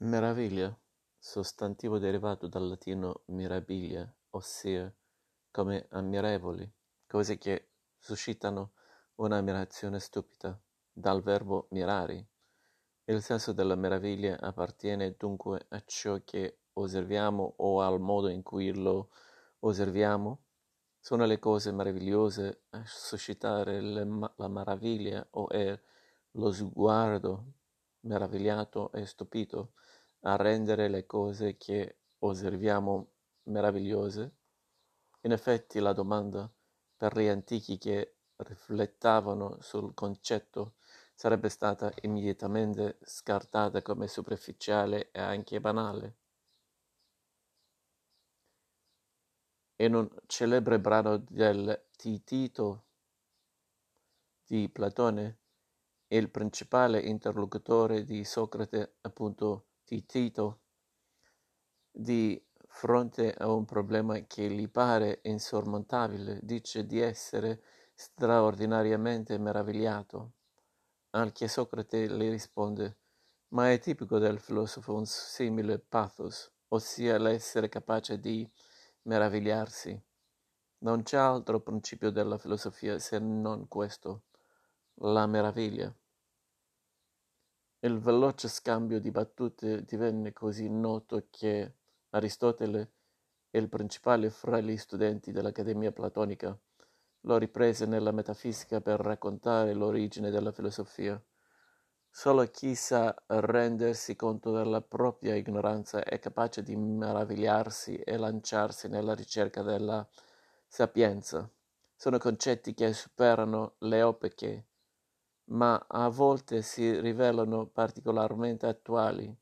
Meraviglia, sostantivo derivato dal latino mirabilia, ossia come ammirevoli, cose che suscitano un'ammirazione stupida, dal verbo mirari. Il senso della meraviglia appartiene dunque a ciò che osserviamo o al modo in cui lo osserviamo. Sono le cose meravigliose a suscitare le, la meraviglia o è lo sguardo meravigliato e stupito a rendere le cose che osserviamo meravigliose? In effetti la domanda, per gli antichi che riflettavano sul concetto, sarebbe stata immediatamente scartata come superficiale e anche banale. In un celebre brano del Titito di Platone, il principale interlocutore di Socrate, appunto di Tito di fronte a un problema che gli pare insormontabile, dice di essere straordinariamente meravigliato, al che Socrate le risponde, ma è tipico del filosofo un simile pathos, ossia l'essere capace di meravigliarsi. Non c'è altro principio della filosofia se non questo, la meraviglia. Il veloce scambio di battute divenne così noto che Aristotele, il principale fra gli studenti dell'Accademia platonica, lo riprese nella metafisica per raccontare l'origine della filosofia. Solo chi sa rendersi conto della propria ignoranza è capace di meravigliarsi e lanciarsi nella ricerca della sapienza. Sono concetti che superano le opiche ma a volte si rivelano particolarmente attuali,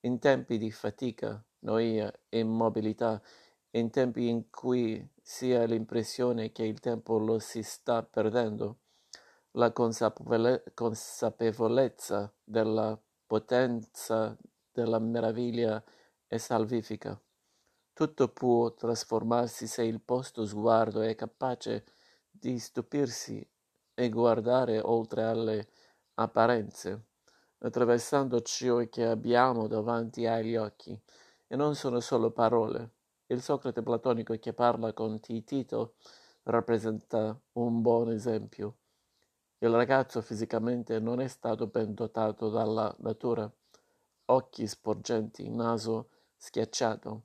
in tempi di fatica, noia e immobilità, in tempi in cui si ha l'impressione che il tempo lo si sta perdendo. La consapevole- consapevolezza della potenza della meraviglia è salvifica. Tutto può trasformarsi se il posto sguardo è capace di stupirsi e guardare oltre alle apparenze, attraversando ciò che abbiamo davanti agli occhi. E non sono solo parole. Il Socrate platonico che parla con Tito rappresenta un buon esempio. Il ragazzo fisicamente non è stato ben dotato dalla natura, occhi sporgenti, naso schiacciato,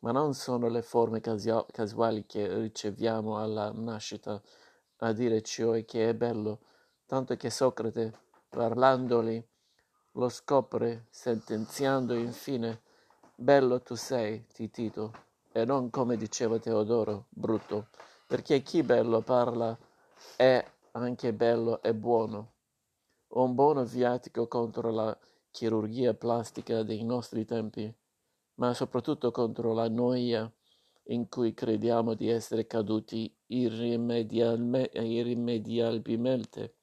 ma non sono le forme casuali che riceviamo alla nascita a dire ciò che è bello, tanto che Socrate, parlandoli, lo scopre, sentenziando infine, bello tu sei, Titito, e non come diceva Teodoro, brutto, perché chi bello parla è anche bello e buono. Un buono viatico contro la chirurgia plastica dei nostri tempi, ma soprattutto contro la noia in cui crediamo di essere caduti irrimediabilmente.